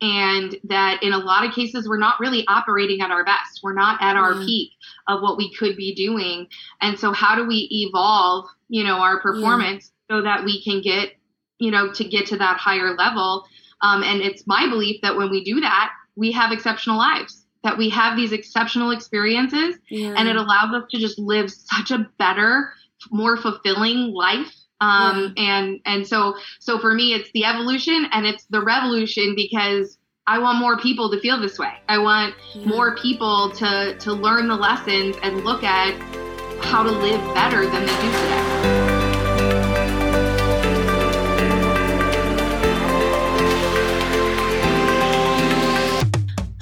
and that in a lot of cases we're not really operating at our best we're not at our Yeah. peak of what we could be doing and so how do we evolve you know our performance so that we can get you know to get to that higher level um, and it's my belief that when we do that we have exceptional lives that we have these exceptional experiences Yeah. and it allows us to just live such a better more fulfilling life um and and so so for me it's the evolution and it's the revolution because i want more people to feel this way i want Yeah. more people to to learn the lessons and look at how to live better than they do today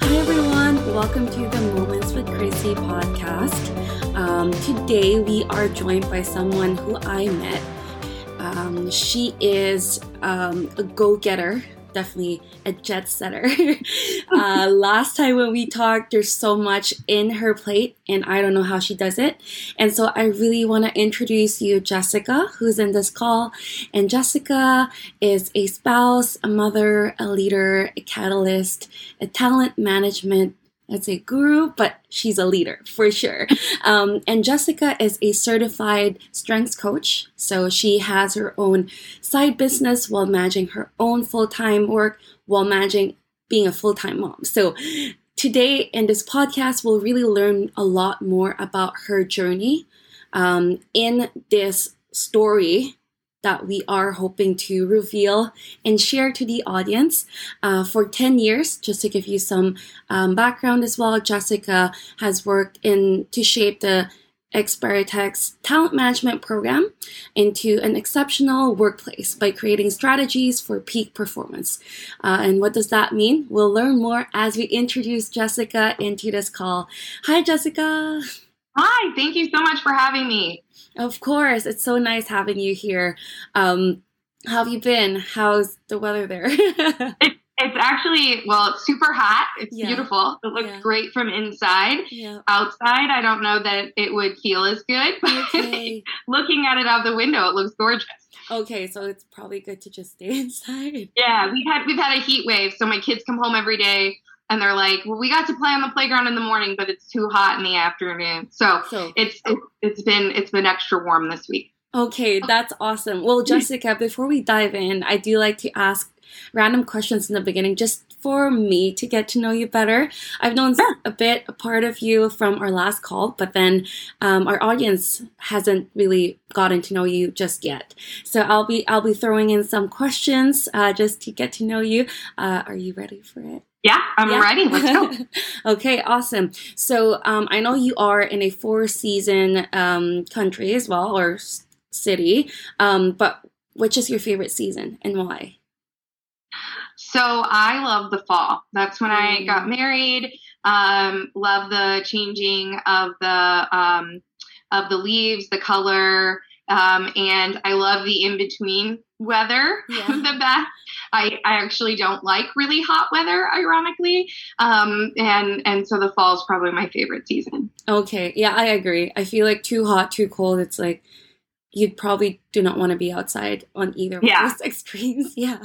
Hi everyone, welcome to the Moments with Chrissy podcast. Um, today we are joined by someone who I met. Um, she is um, a go-getter, definitely a jet setter. uh, last time when we talked, there's so much in her plate, and I don't know how she does it. And so I really want to introduce you, Jessica, who's in this call. And Jessica is a spouse, a mother, a leader, a catalyst, a talent management. I'd say guru, but she's a leader for sure. Um, and Jessica is a certified strengths coach. So she has her own side business while managing her own full time work while managing being a full time mom. So today in this podcast, we'll really learn a lot more about her journey um, in this story that we are hoping to reveal and share to the audience uh, for 10 years just to give you some um, background as well jessica has worked in to shape the Experitec's talent management program into an exceptional workplace by creating strategies for peak performance. Uh, and what does that mean? We'll learn more as we introduce Jessica into this call. Hi, Jessica. hi thank you so much for having me Of course, it's so nice having you here. Um, how have you been? How's the weather there? it's actually well it's super hot it's Yeah. beautiful it looks Yeah. great from inside yeah. outside i don't know that it would feel as good but Okay. looking at it out the window it looks gorgeous Okay, so it's probably good to just stay inside. yeah we've had we've had a heat wave so my kids come home every day and they're like well we got to play on the playground in the morning but it's too hot in the afternoon so So it's it's, it's been it's been extra warm this week Okay, that's awesome. Well, Jessica, before we dive in, I do like to ask random questions in the beginning just for me to get to know you better. I've known Sure. a bit a part of you from our last call, but then um, our audience hasn't really gotten to know you just yet. So I'll be I'll be throwing in some questions uh, just to get to know you. Uh, are you ready for it? Yeah i'm Yeah. ready let's go okay, awesome. So um, I know you are in a four season um, country as well, or s- city, um, but which is your favorite season and why? So I love the fall. That's when I Mm. got married. Um, love the changing of the um, of the leaves, the color, um, and I love the in between weather Yeah. the best. I, I actually don't like really hot weather, ironically, um, and and so the fall is probably my favorite season. Okay, yeah, I agree. I feel like too hot, too cold. It's like you'd probably do not want to be outside on either of Yeah. those extremes. Yeah.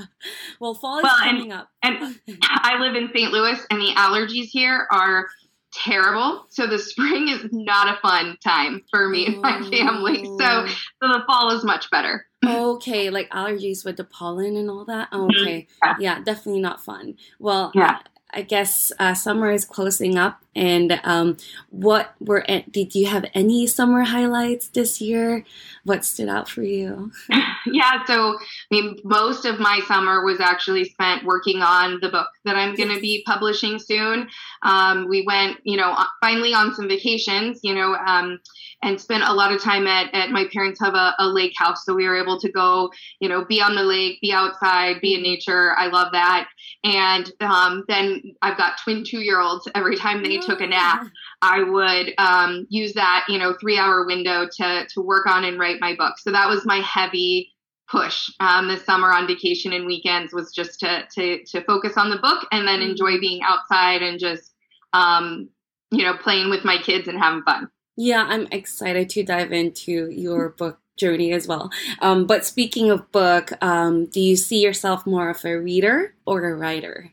Well, fall is Well, and- coming up. and- I live in St. Louis, and the allergies here are terrible. So the spring is not a fun time for me and my family. So Oh. so the fall is much better. Okay, like allergies with the pollen and all that. Okay, Yeah. yeah, definitely not fun. Well, Yeah. I guess uh, summer is closing up, and um, what were did you have any summer highlights this year? What stood out for you? Yeah, so I mean, most of my summer was actually spent working on the book that I'm going to be publishing soon. Um, we went, you know, finally on some vacations, you know, um, and spent a lot of time at, at my parents have a, a lake house, so we were able to go, you know, be on the lake, be outside, be in nature. I love that. And um, then I've got twin two year olds. Every time they took a nap, I would um, use that, you know, three hour window to to work on and write my book. So that was my heavy push um, this summer on vacation and weekends was just to to to focus on the book and then enjoy being outside and just um, you know playing with my kids and having fun. Yeah, I'm excited to dive into your book journey as well. Um, but speaking of book, um, do you see yourself more of a reader or a writer?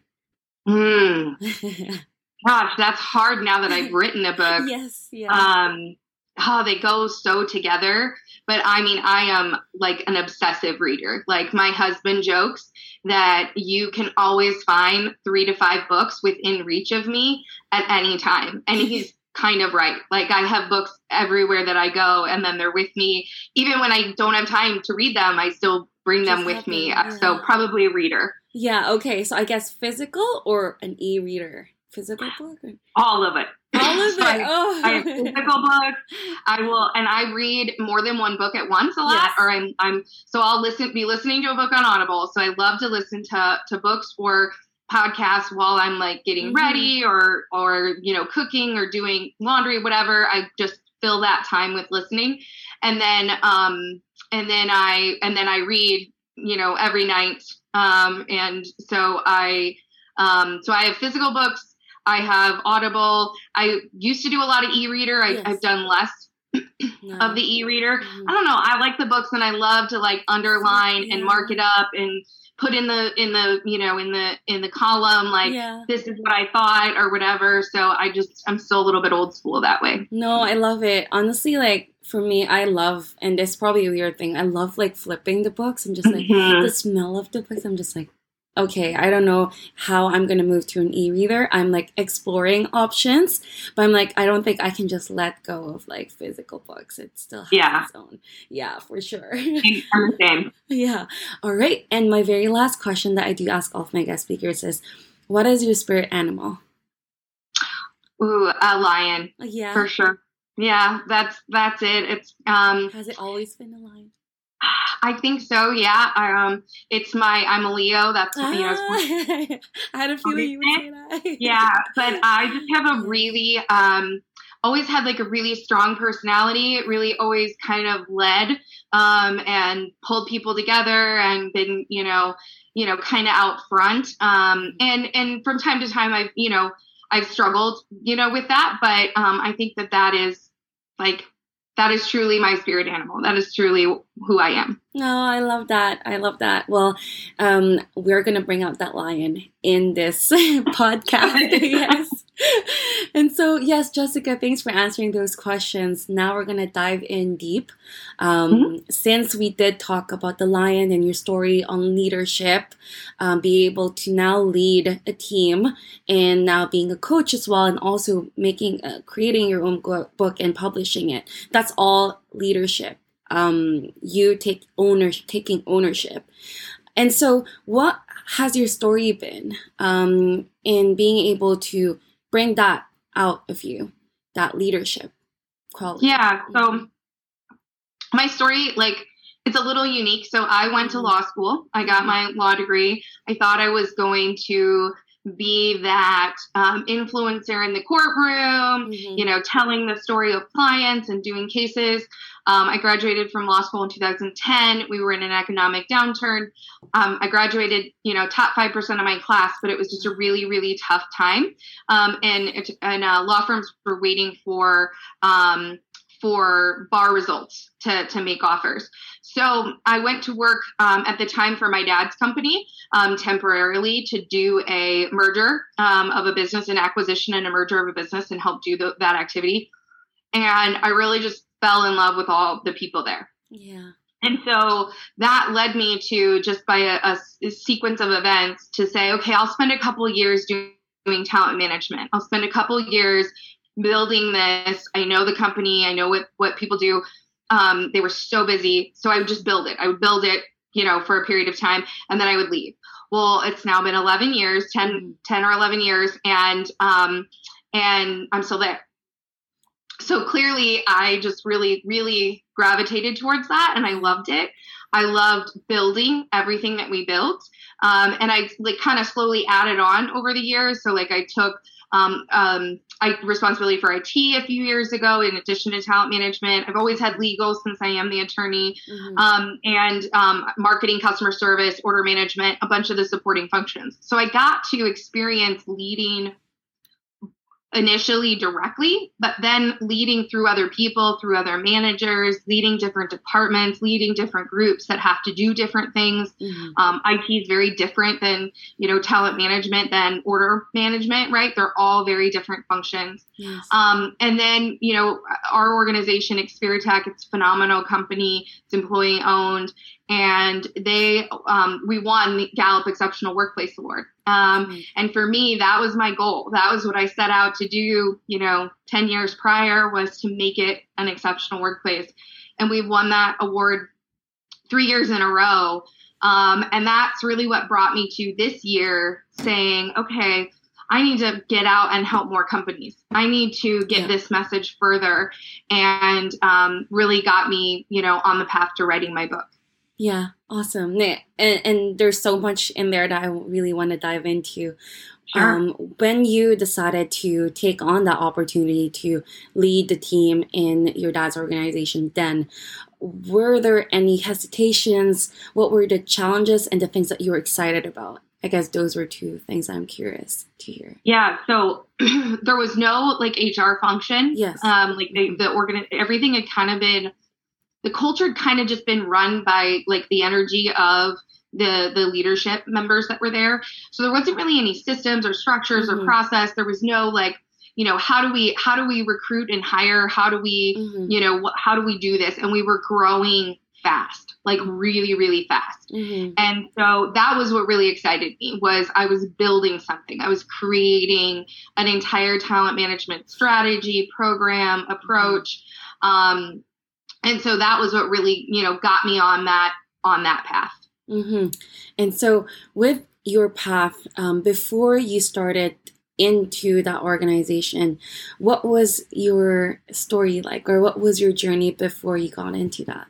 Mm. Gosh, that's hard now that I've written a book. yes, yeah. Um, oh, they go so together. But I mean, I am like an obsessive reader. Like my husband jokes that you can always find three to five books within reach of me at any time. And he's kind of right. Like I have books everywhere that I go and then they're with me. Even when I don't have time to read them, I still bring them with me. Yeah. So probably a reader. Yeah, okay. So I guess physical or an e-reader? Physical book? Or? All of it. All of it. I, oh. I have physical books. I will, and I read more than one book at once a lot. Yes. Or I'm, I'm. So I'll listen, be listening to a book on Audible. So I love to listen to to books or podcasts while I'm like getting mm-hmm. ready or or you know cooking or doing laundry, whatever. I just fill that time with listening, and then um and then I and then I read you know every night. Um and so I um so I have physical books I have Audible. I used to do a lot of e-reader. I, have done less no. of the e-reader. Mm-hmm. I don't know. I like the books and I love to like underline yeah. and mark it up and put in the in the you know in the in the column like yeah. this is what I thought or whatever. So I just I'm still a little bit old school that way. No, I love it. Honestly, like for me, I love, and it's probably a weird thing. I love like flipping the books and just like mm-hmm. the smell of the books. I'm just like, okay, I don't know how I'm going to move to an e-reader. I'm like exploring options, but I'm like, I don't think I can just let go of like physical books. It still has yeah. its own. Yeah, for sure. same. yeah. All right. And my very last question that I do ask all of my guest speakers is, what is your spirit animal? Ooh, a lion. Yeah. For sure. Yeah, that's that's it. It's um Has it always been a lion? I think so. Yeah. Um, it's my I'm a Leo. That's ah, you know. I had a feeling you would say that. yeah, but I just have a really um, always had like a really strong personality. Really, always kind of led um, and pulled people together and been you know you know kind of out front. Um, and and from time to time, I've you know I've struggled you know with that, but um, I think that that is like that is truly my spirit animal. That is truly who I am. No, oh, I love that. I love that. Well, um, we're gonna bring out that lion in this podcast. yes. and so, yes, Jessica, thanks for answering those questions. Now we're gonna dive in deep. Um, mm-hmm. Since we did talk about the lion and your story on leadership, um, be able to now lead a team and now being a coach as well, and also making, uh, creating your own book and publishing it. That's all leadership um, you take owner taking ownership. And so, what has your story been um, in being able to bring that out of you, that leadership quality? Yeah. So, my story, like, it's a little unique. So, I went to law school. I got my law degree. I thought I was going to be that um, influencer in the courtroom, mm-hmm. you know, telling the story of clients and doing cases. Um, I graduated from law school in 2010. We were in an economic downturn. Um, I graduated, you know, top 5% of my class, but it was just a really, really tough time. Um, and and uh, law firms were waiting for um, for bar results to, to make offers. So I went to work um, at the time for my dad's company um, temporarily to do a merger um, of a business, an acquisition and a merger of a business, and help do the, that activity. And I really just fell in love with all the people there. Yeah. And so that led me to just by a, a sequence of events to say, okay, I'll spend a couple years doing, doing talent management. I'll spend a couple years building this. I know the company. I know what what people do. Um, they were so busy, so I would just build it. I would build it, you know, for a period of time, and then I would leave. Well, it's now been 11 years, 10, mm-hmm. 10 or 11 years, and um, and I'm still there so clearly i just really really gravitated towards that and i loved it i loved building everything that we built um, and i like kind of slowly added on over the years so like i took um, um, I responsibility for IT a few years ago, in addition to talent management. I've always had legal since I am the attorney, mm-hmm. um, and um, marketing, customer service, order management, a bunch of the supporting functions. So I got to experience leading initially directly, but then leading through other people, through other managers, leading different departments, leading different groups that have to do different things. Mm-hmm. Um, IT is very different than, you know, talent management than order management, right? They're all very different functions. Yes. Um, and then, you know, our organization, Experitec, it's a phenomenal company. It's employee owned and they um, we won the Gallup Exceptional Workplace Award. Um, mm-hmm. And for me, that was my goal. That was what I set out to do. You know, ten years prior was to make it an exceptional workplace, and we've won that award three years in a row. Um, and that's really what brought me to this year, saying, okay. I need to get out and help more companies. I need to get yeah. this message further, and um, really got me, you know, on the path to writing my book. Yeah, awesome. And, and there's so much in there that I really want to dive into. Sure. Um, when you decided to take on that opportunity to lead the team in your dad's organization, then were there any hesitations? What were the challenges and the things that you were excited about? I guess those were two things I'm curious to hear. Yeah, so there was no like HR function. Yes. Um, like the, the organ, everything had kind of been the culture had kind of just been run by like the energy of the the leadership members that were there. So there wasn't really any systems or structures mm-hmm. or process. There was no like you know how do we how do we recruit and hire how do we mm-hmm. you know how do we do this and we were growing fast like really really fast mm-hmm. and so that was what really excited me was i was building something i was creating an entire talent management strategy program approach um, and so that was what really you know got me on that on that path mm-hmm. and so with your path um, before you started into that organization what was your story like or what was your journey before you got into that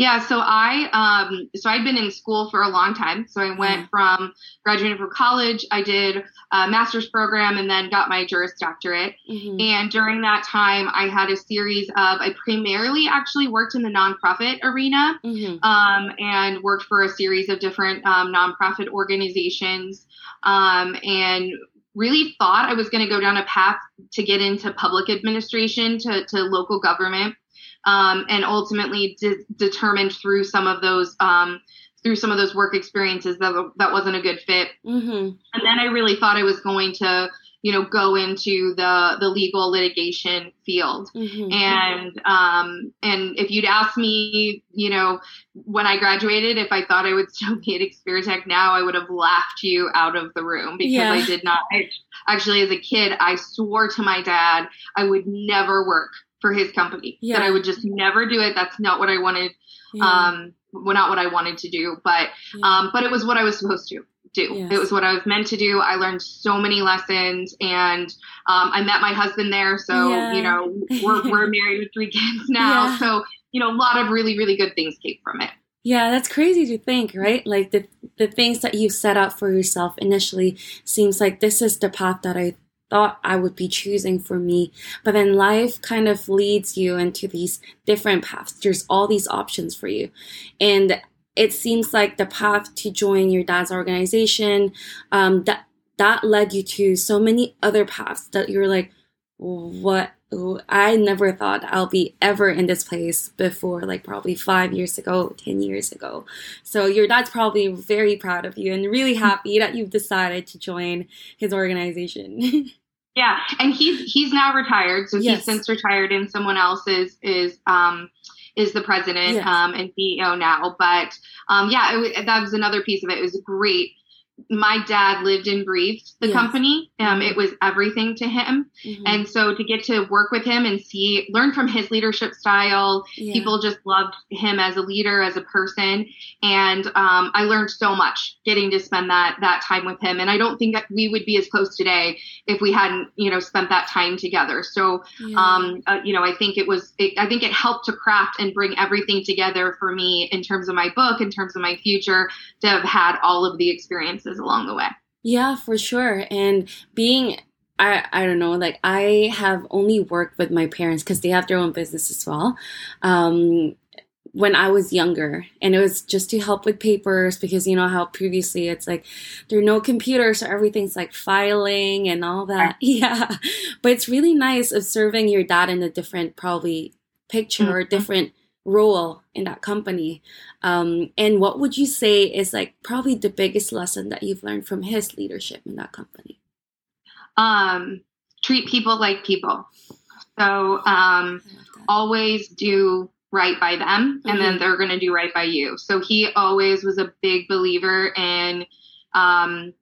yeah, so I um, so I'd been in school for a long time. So I went from graduating from college, I did a master's program, and then got my Juris Doctorate. Mm-hmm. And during that time, I had a series of I primarily actually worked in the nonprofit arena, mm-hmm. um, and worked for a series of different um, nonprofit organizations, um, and really thought I was going to go down a path to get into public administration, to, to local government um, and ultimately de- determined through some of those um, through some of those work experiences that that wasn't a good fit. Mm-hmm. And then I really thought I was going to you know go into the the legal litigation field mm-hmm. and um and if you'd asked me you know when i graduated if i thought i would still be at Experitec now i would have laughed you out of the room because yeah. i did not I, actually as a kid i swore to my dad i would never work for his company. Yeah. That I would just never do it. That's not what I wanted. Yeah. Um, well, not what I wanted to do, but yeah. um, but it was what I was supposed to do. Yes. It was what I was meant to do. I learned so many lessons, and um, I met my husband there. So yeah. you know, we're we're married with three kids now. So you know, a lot of really really good things came from it. Yeah, that's crazy to think, right? Like the the things that you set up for yourself initially seems like this is the path that I thought I would be choosing for me. But then life kind of leads you into these different paths. There's all these options for you. And it seems like the path to join your dad's organization, um, that, that led you to so many other paths that you're like, what? I never thought I'll be ever in this place before, like probably five years ago, 10 years ago. So your dad's probably very proud of you and really happy that you've decided to join his organization. Yeah, and he's he's now retired, so yes. he's since retired, and someone else is is um is the president yes. um and CEO now. But um yeah, it, that was another piece of it. It was great my dad lived and breathed the yes. company. Um, it was everything to him. Mm-hmm. And so to get to work with him and see, learn from his leadership style, yeah. people just loved him as a leader, as a person. And um, I learned so much getting to spend that, that time with him. And I don't think that we would be as close today if we hadn't, you know, spent that time together. So, yeah. um, uh, you know, I think it was, it, I think it helped to craft and bring everything together for me in terms of my book, in terms of my future, to have had all of the experiences experiences along the way. Yeah, for sure. And being I, I don't know, like I have only worked with my parents because they have their own business as well. Um, when I was younger, and it was just to help with papers because you know how previously it's like there are no computers, so everything's like filing and all that. Yeah, but it's really nice observing your dad in a different, probably picture mm-hmm. or different role in that company. Um, and what would you say is like probably the biggest lesson that you've learned from his leadership in that company? Um, treat people like people. So um, always do right by them, and mm-hmm. then they're going to do right by you. So he always was a big believer in um,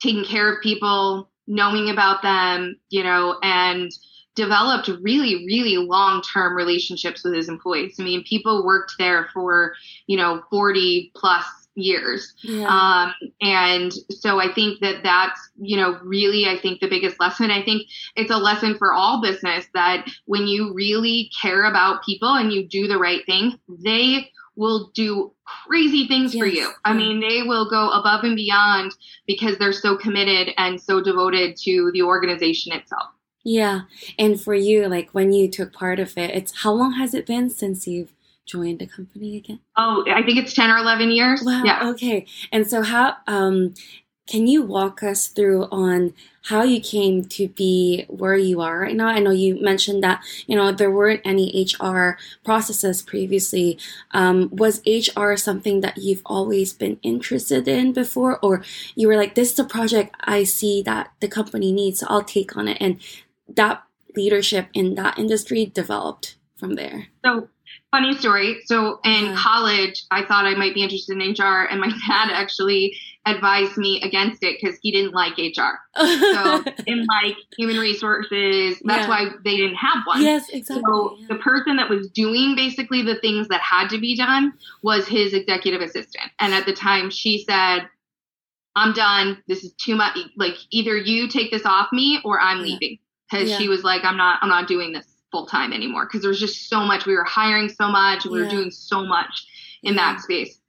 taking care of people, knowing about them, you know, and developed really, really long term relationships with his employees. I mean, people worked there for, you know, 40 plus years. Yeah. Um, and so I think that that's, you know, really, I think the biggest lesson. I think it's a lesson for all business that when you really care about people and you do the right thing, they will do crazy things yes. for you. I mean, they will go above and beyond because they're so committed and so devoted to the organization itself. Yeah. And for you, like when you took part of it, it's how long has it been since you've joined a company again? Oh, I think it's 10 or 11 years. Wow. Yeah. Okay. And so how um can you walk us through on how you came to be where you are right now? I know you mentioned that you know there weren't any HR processes previously. Um, was HR something that you've always been interested in before, or you were like, "This is a project I see that the company needs, so I'll take on it," and that leadership in that industry developed from there. So funny story. So in yeah. college, I thought I might be interested in HR, and my dad actually advised me against it because he didn't like HR. so in like human resources, that's yeah. why they didn't have one. Yes, exactly. So yeah. the person that was doing basically the things that had to be done was his executive assistant. And at the time, she said, I'm done. This is too much. Like either you take this off me or I'm leaving because yeah. she was like, I'm not, I'm not doing this full time anymore because there was just so much. We were hiring so much. We yeah. were doing so much in that space.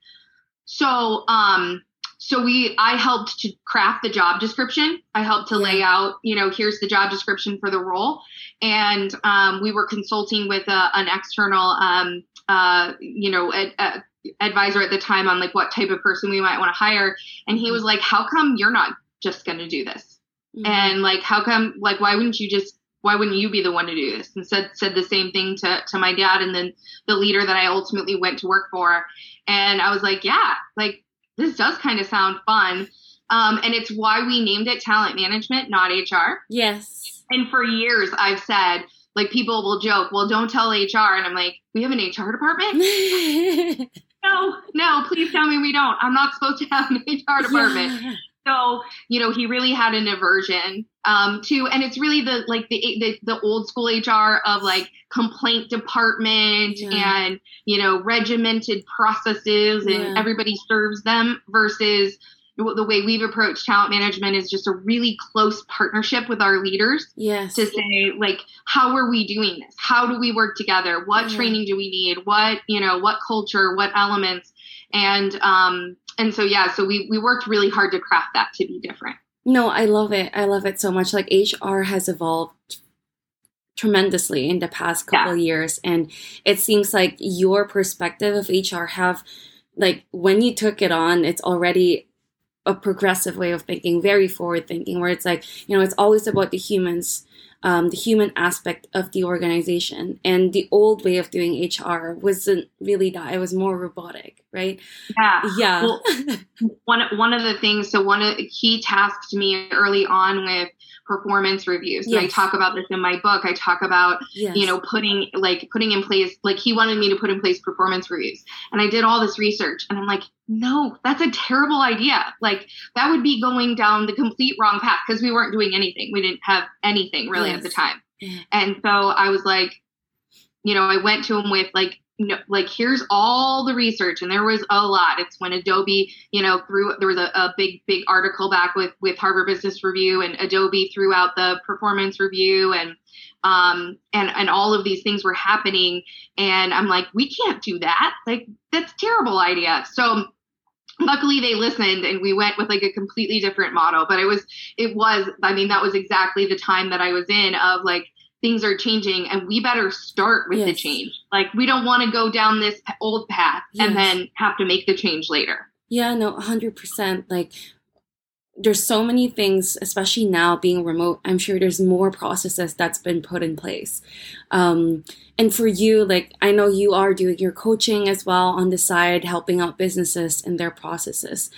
So, um, so we, I helped to craft the job description. I helped to lay out, you know, here's the job description for the role, and um, we were consulting with a, an external, um, uh, you know, a, a advisor at the time on like what type of person we might want to hire, and he mm-hmm. was like, "How come you're not just going to do this?" Mm-hmm. And like, how come, like, why wouldn't you just, why wouldn't you be the one to do this? And said, said the same thing to, to my dad and then the leader that I ultimately went to work for. And I was like, yeah, like, this does kind of sound fun. Um, and it's why we named it talent management, not HR. Yes. And for years, I've said, like, people will joke, well, don't tell HR. And I'm like, we have an HR department? no, no, please tell me we don't. I'm not supposed to have an HR department. Yeah. So, you know, he really had an aversion um, to, and it's really the like the, the, the old school HR of like complaint department yeah. and you know regimented processes and yeah. everybody serves them versus the way we've approached talent management is just a really close partnership with our leaders. Yes. To say like, how are we doing this? How do we work together? What yeah. training do we need? What you know? What culture? What elements? And um, and so yeah, so we we worked really hard to craft that to be different. No, I love it. I love it so much. Like HR has evolved tremendously in the past couple yeah. years and it seems like your perspective of HR have like when you took it on, it's already a progressive way of thinking, very forward thinking, where it's like, you know, it's always about the humans um, the human aspect of the organization. And the old way of doing HR wasn't really that; it was more robotic, right? Yeah, yeah. Well, one one of the things, so one of he tasked me early on with performance reviews. Yes. I talk about this in my book. I talk about, yes. you know, putting like putting in place like he wanted me to put in place performance reviews. And I did all this research and I'm like, no, that's a terrible idea. Like that would be going down the complete wrong path because we weren't doing anything. We didn't have anything really at the time. And so I was like, you know, I went to him with like no, like here's all the research and there was a lot. It's when adobe you know threw there was a, a, big big article back with with harvard business review and adobe threw out the performance review and um and and all of these things were happening. And i'm like we can't do that. Like that's terrible idea. So luckily they listened and we went with like a completely different model but it was it was i mean that was exactly the time that i was in of like things are changing and we better start with the change. Like we don't want to go down this old path Yes. and then have to make the change later. Yeah, no, 100%. Like, there's so many things, especially now being remote. I'm sure there's more processes that's been put in place. Um, and for you, like, I know you are doing your coaching as well on the side, helping out businesses in their processes.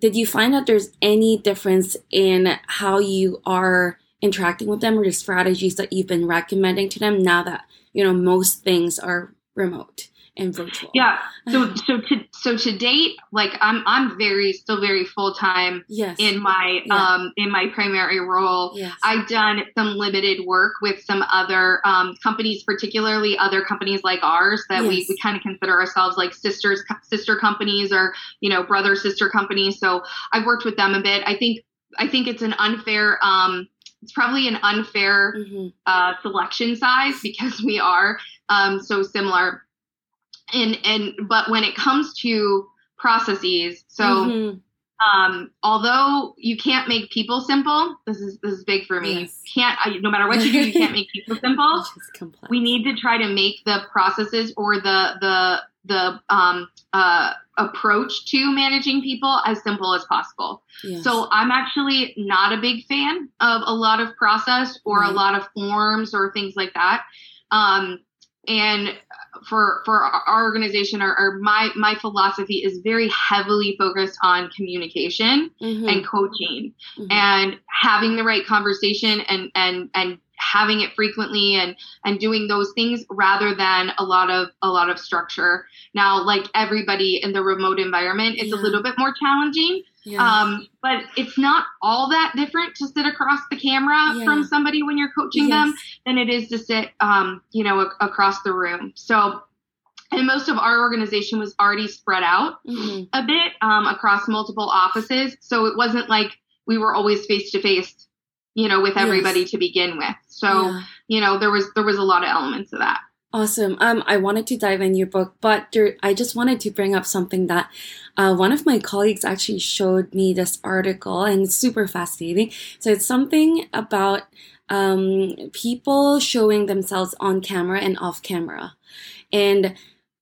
Did you find that there's any difference in how you are interacting with them or the strategies that you've been recommending to them now that, you know, most things are remote and virtual? Yeah. So so to so to date, like I'm I'm very still very full time Yes. in my Yeah. um in my primary role. yes. I've done some limited work with some other um, companies, particularly other companies like ours that we, Yes. we kind of consider ourselves like sisters, sister companies or, you know, brother, sister companies. So I've worked with them a bit. I think, I think it's an unfair, um, it's probably an unfair Mhm. uh, selection size because we are um, so similar. And, and, but when it comes to processes, so, Mhm. um, although you can't make people simple, this is this is big for me. Yes. You can't I, no matter what you do, you can't make people simple. Which is complex. We need to try to make the processes or the the the um, uh, approach to managing people as simple as possible. Yes. So I'm actually not a big fan of a lot of process or Right. a lot of forms or things like that. Um, and for for our organization, or, or my my philosophy is very heavily focused on communication Mhm. and coaching Mhm. and having the right conversation and and and having it frequently and and doing those things rather than a lot of a lot of structure now like everybody in the remote environment it's Yeah. a little bit more challenging yeah. um but it's not all that different to sit across the camera Yeah. from somebody when you're coaching them than it is to sit um you know a- across the room so and most of our organization was already spread out Mhm. a bit um, across multiple offices. So it wasn't like we were always face to face, you know, with everybody Yes. to begin with. So Yeah. you know, there was there was a lot of elements of that. Awesome. Um, I wanted to dive in your book, but there, I just wanted to bring up something that uh, one of my colleagues actually showed me this article, and it's super fascinating. So it's something about um, people showing themselves on camera and off camera, and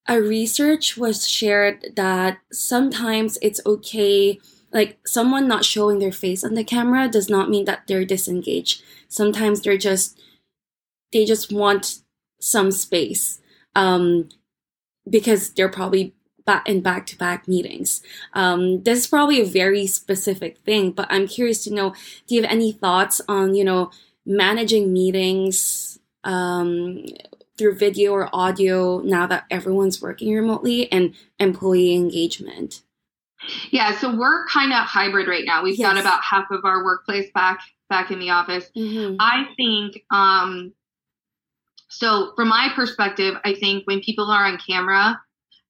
a research was shared that sometimes it's okay. Like someone not showing their face on the camera does not mean that they're disengaged. Sometimes they're just they just want some space um, because they're probably back in back to back meetings. Um, this is probably a very specific thing, but I'm curious to know do you have any thoughts on, you know, managing meetings um, through video or audio now that everyone's working remotely and employee engagement? Yeah, so we're kind of hybrid right now. We've got about half of our workplace back back in the office. Mm-hmm. I think um so from my perspective, I think when people are on camera,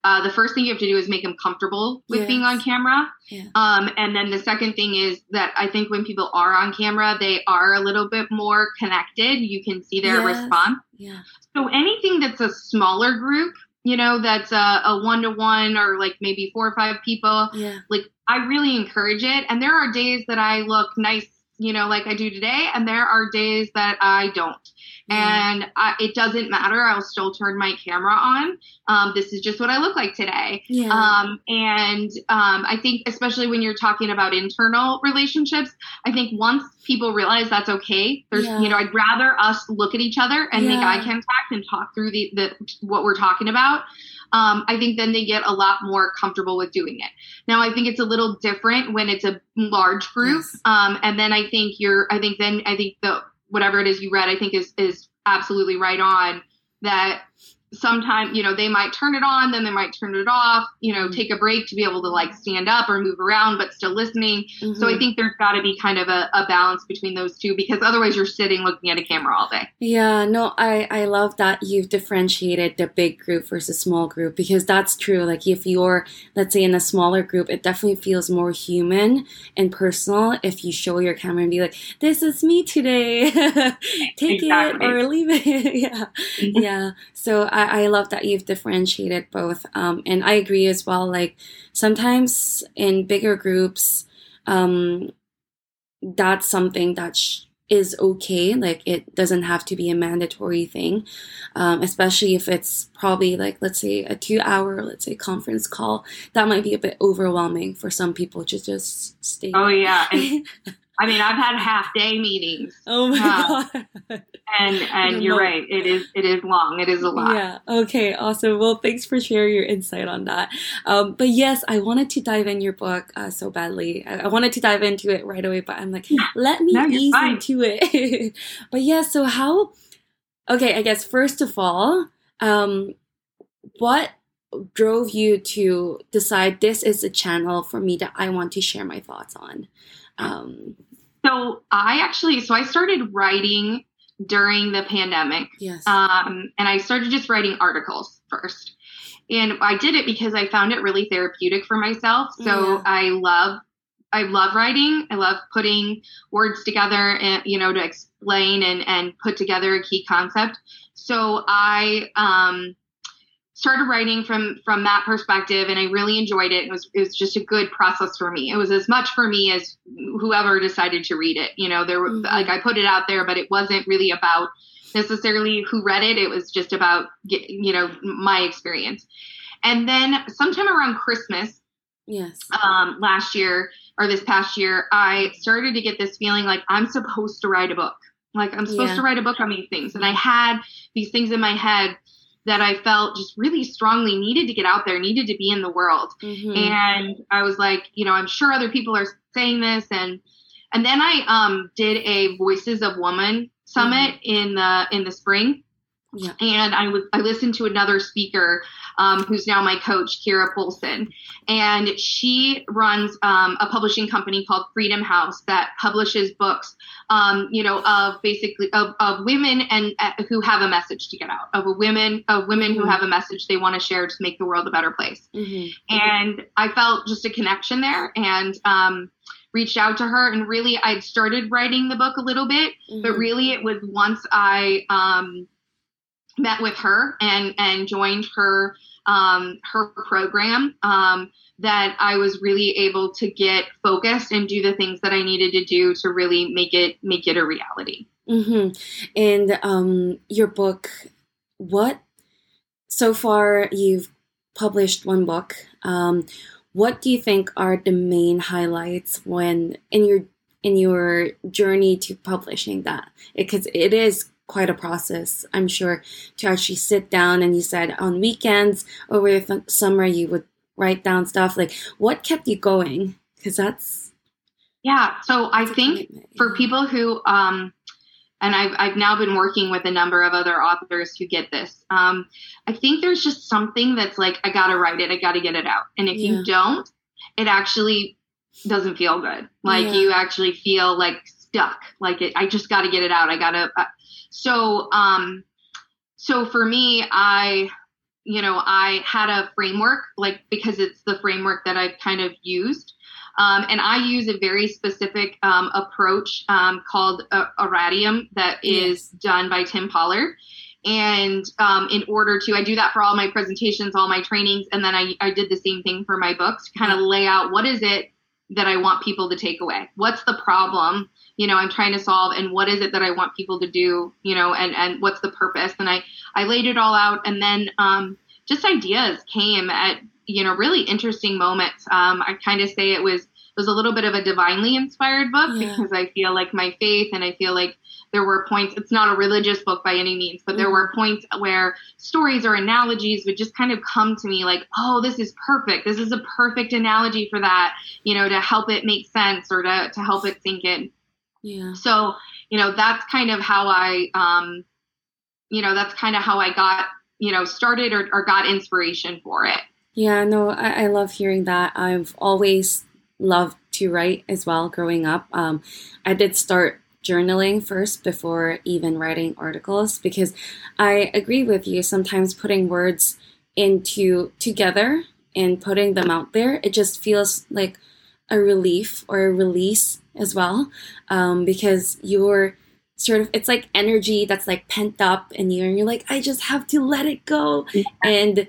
uh, the first thing you have to do is make them comfortable with being on camera. Yeah. Um, and then the second thing is that I think when people are on camera, they are a little bit more connected. You can see their Yes. response. Yeah. So anything that's a smaller group, you know, that's a, a one-to-one or like maybe four or five people, Yeah. like I really encourage it. And there are days that I look nice, you know, like I do today, and there are days that I don't. Yeah. And I, it doesn't matter. I'll still turn my camera on. Um, this is just what I look like today. Yeah. Um, and um, I think, especially when you're talking about internal relationships, I think once people realize that's okay, there's, Yeah. you know, I'd rather us look at each other and make Yeah. eye contact and talk through the, the what we're talking about. Um, I think then they get a lot more comfortable with doing it. Now, I think it's a little different when it's a large group. Yes. Um, and then I think you're, I think then I think the whatever it is you read, I think is is absolutely right on that sometimes you know they might turn it on then they might turn it off you know Mhm. take a break to be able to like stand up or move around but still listening so i Mhm. think there's got to be kind of a, a balance between those two because otherwise you're sitting looking at a camera all day Yeah, no, I I love that you've differentiated the big group versus small group because that's true. Like if you're let's say in a smaller group, it definitely feels more human and personal if you show your camera and be like, "This is me today. Take it or leave it." yeah. Yeah. So I I love that you've differentiated both. Um and I agree as well like sometimes in bigger groups um that's something that sh- is okay. Like it doesn't have to be a mandatory thing, um, especially if it's probably like let's say a two-hour, let's say conference call. That might be a bit overwhelming for some people to just stay. Oh yeah, I mean I've had half day meetings. Oh my uh, god! And and you're right. It is it is long. It is a lot. Yeah. Okay. Awesome. Well, thanks for sharing your insight on that. Um, but yes, I wanted to dive in your book uh, so badly. I, I, wanted to dive into it right away, but I'm like, let me no, ease fine. into it. but yeah. So how? Okay. I guess first of all, um, what drove you to decide this is a channel for me that I want to share my thoughts on? Um, so I actually, so I started writing during the pandemic. Yes. Um, and I started just writing articles first. And I did it because I found it really therapeutic for myself. So yeah. I love I love writing. I love putting words together and you know to explain and and put together a key concept. So I um started writing from from that perspective and I really enjoyed it. It was it was just a good process for me. It was as much for me as whoever decided to read it. You know, there mm-hmm. like I put it out there, but it wasn't really about necessarily who read it. It was just about you know my experience. And then sometime around Christmas, yes, um, last year or this past year, I started to get this feeling like I'm supposed to write a book. Like I'm supposed yeah. to write a book on these things, and I had these things in my head that I felt just really strongly needed to get out there, needed to be in the world. Mm-hmm. And I was like, you know, I'm sure other people are saying this and and then I um did a Voices of Woman summit mm-hmm. in the in the spring. Yeah. And I was I listened to another speaker um, who's now my coach, Kira Polson. And she runs um, a publishing company called Freedom House that publishes books, um, you know, of basically of, of women and uh, who have a message to get out, of a women of women mm-hmm. who have a message they want to share to make the world a better place. Mm-hmm. And I felt just a connection there, and um, reached out to her and really I'd started writing the book a little bit, mm-hmm. but really it was once I um, met with her and and joined her um, her program um, that I was really able to get focused and do the things that I needed to do to really make it make it a reality. Mm-hmm. And um, your book, what so far you've published one book. Um, what do you think are the main highlights when in your in your journey to publishing that? Because it, it is quite a process, I'm sure, to actually sit down and you said on weekends over the summer you would write down stuff. Like, what kept you going? Because that's. Yeah. So I think for people who, um, and I've, I've now been working with a number of other authors who get this. Um, I think there's just something that's like, I got to write it, I got to get it out. And if yeah. you don't, it actually doesn't feel good. Like yeah. you actually feel like stuck. Like it, I just got to get it out. I got to. Uh, so, um, so for me, I, you know, I had a framework, like because it's the framework that I've kind of used. Um, and I use a very specific um, approach um, called uh, Oratium that is done by Tim Pollard. And um, in order to, I do that for all my presentations, all my trainings, and then I, I did the same thing for my books, kind of lay out what is it that I want people to take away? What's the problem you know i'm trying to solve and what is it that i want people to do you know and and what's the purpose and i i laid it all out and then um just ideas came at you know really interesting moments um i kind of say it was it was a little bit of a divinely inspired book yeah. because i feel like my faith and i feel like there were points it's not a religious book by any means but there mm. were points where stories or analogies would just kind of come to me like oh this is perfect this is a perfect analogy for that you know to help it make sense or to, to help it sink in yeah. So, you know, that's kind of how I, um, you know, that's kind of how I got, you know, started or, or got inspiration for it. Yeah, no, I, I love hearing that. I've always loved to write as well growing up. Um, I did start journaling first before even writing articles because I agree with you. Sometimes putting words into together and putting them out there, it just feels like a relief or a release as well um, because you're sort of it's like energy that's like pent up in you're, and you're like i just have to let it go yeah. and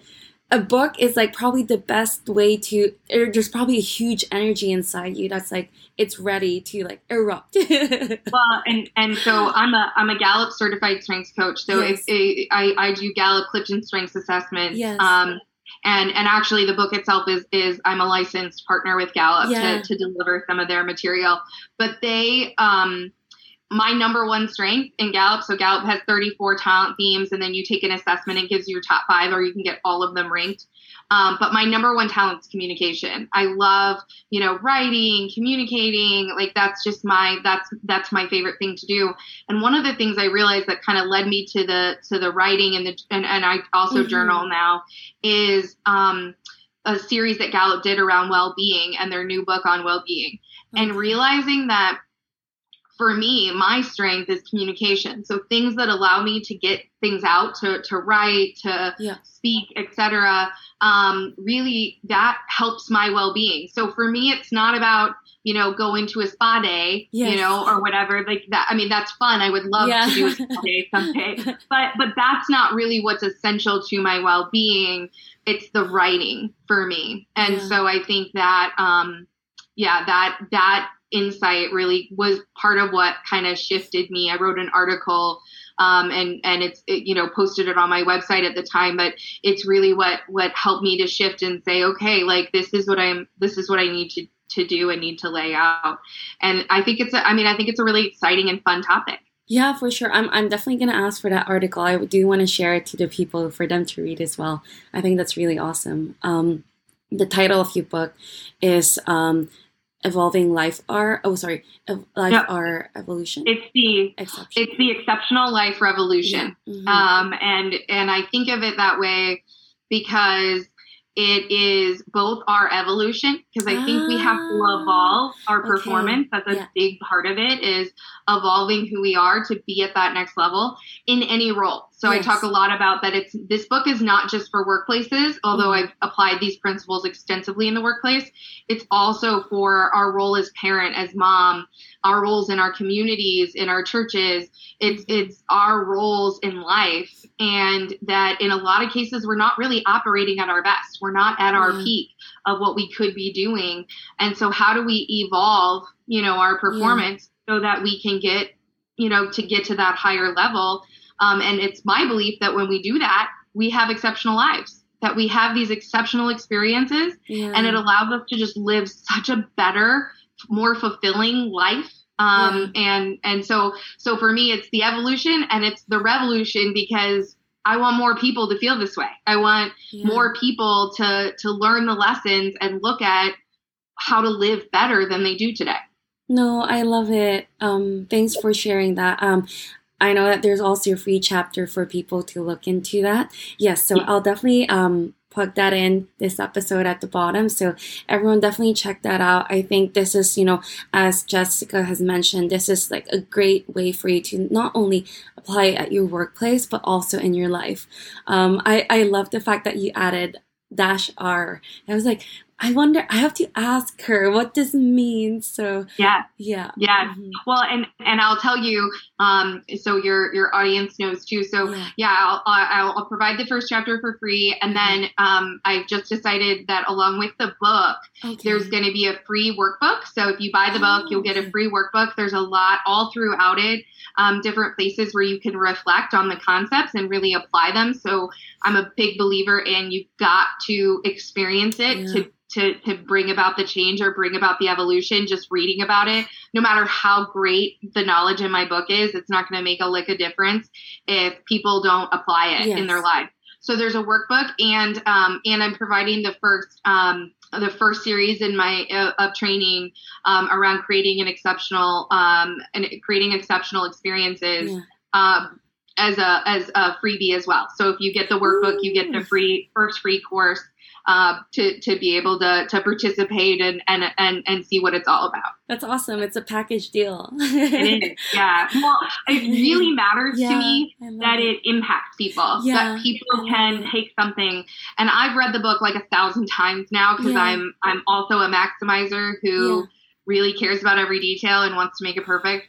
a book is like probably the best way to er, there's probably a huge energy inside you that's like it's ready to like erupt well and and so i'm a i'm a gallup certified strengths coach so yes. if, if, i i do gallup clifton strengths assessments yes. um and and actually the book itself is is i'm a licensed partner with gallup yeah. to, to deliver some of their material but they um my number one strength in Gallup. So Gallup has 34 talent themes, and then you take an assessment and gives you your top five, or you can get all of them ranked. Um, but my number one talent is communication. I love, you know, writing, communicating. Like that's just my that's that's my favorite thing to do. And one of the things I realized that kind of led me to the to the writing and the and, and I also mm-hmm. journal now is um, a series that Gallup did around well-being and their new book on well-being, okay. and realizing that for me, my strength is communication. So things that allow me to get things out, to, to write, to yeah. speak, etc. Um, really, that helps my well-being. So for me, it's not about you know going to a spa day, yes. you know, or whatever like that. I mean, that's fun. I would love yeah. to do a spa day someday, but but that's not really what's essential to my well-being. It's the writing for me, and yeah. so I think that um, yeah, that that insight really was part of what kind of shifted me. I wrote an article um, and and it's it, you know posted it on my website at the time, but it's really what what helped me to shift and say, okay, like this is what I'm this is what I need to to do and need to lay out. And I think it's a, I mean I think it's a really exciting and fun topic. Yeah, for sure. I'm, I'm definitely going to ask for that article. I do want to share it to the people for them to read as well. I think that's really awesome. Um, the title of your book is um, evolving life are Oh, sorry, life yep. R evolution. It's the Exception. it's the exceptional life revolution. Yeah. Mm-hmm. Um, and and I think of it that way because it is both our evolution because I think we have to ah, evolve our performance. Okay. That's a yeah. big part of it is evolving who we are to be at that next level in any role. So yes. I talk a lot about that it's this book is not just for workplaces, although mm-hmm. I've applied these principles extensively in the workplace. It's also for our role as parent, as mom, our roles in our communities, in our churches. It's it's our roles in life and that in a lot of cases we're not really operating at our best. We're not at our mm-hmm. peak of what we could be doing. And so how do we evolve, you know, our performance so that we can get, you know, to get to that higher level. Um, and it's my belief that when we do that, we have exceptional lives, that we have these exceptional experiences, yeah. and it allows us to just live such a better, more fulfilling life. Um, yeah. and and so so for me, it's the evolution and it's the revolution because I want more people to feel this way. I want yeah. more people to to learn the lessons and look at how to live better than they do today. No, I love it. Um, thanks for sharing that. Um, I know that there's also a free chapter for people to look into that. Yes, so I'll definitely um, plug that in this episode at the bottom. So everyone definitely check that out. I think this is, you know, as Jessica has mentioned, this is like a great way for you to not only apply it at your workplace, but also in your life. Um, I, I love the fact that you added dash R. I was like, I wonder. I have to ask her what this means. So yeah, yeah, yeah. Mm-hmm. Well, and and I'll tell you. Um, so your your audience knows too. So yeah, yeah I'll, I'll, I'll provide the first chapter for free, and then um, I've just decided that along with the book, okay. there's going to be a free workbook. So if you buy the book, oh, you'll get a free workbook. There's a lot all throughout it, um, different places where you can reflect on the concepts and really apply them. So I'm a big believer in you've got to experience it yeah. to to, to bring about the change or bring about the evolution just reading about it no matter how great the knowledge in my book is it's not going to make a lick of difference if people don't apply it yes. in their life so there's a workbook and um, and i'm providing the first um, the first series in my uh, of training um, around creating an exceptional um, and creating exceptional experiences yeah. um, as a as a freebie as well. So if you get the workbook, you get the free first free course uh, to to be able to to participate and and and and see what it's all about. That's awesome. It's a package deal. it is. Yeah. Well, it really matters yeah, to me that it. it. impacts people. Yeah, that people can take something. And I've read the book like a thousand times now because yeah. I'm I'm also a maximizer who really cares about every detail and wants to make it perfect.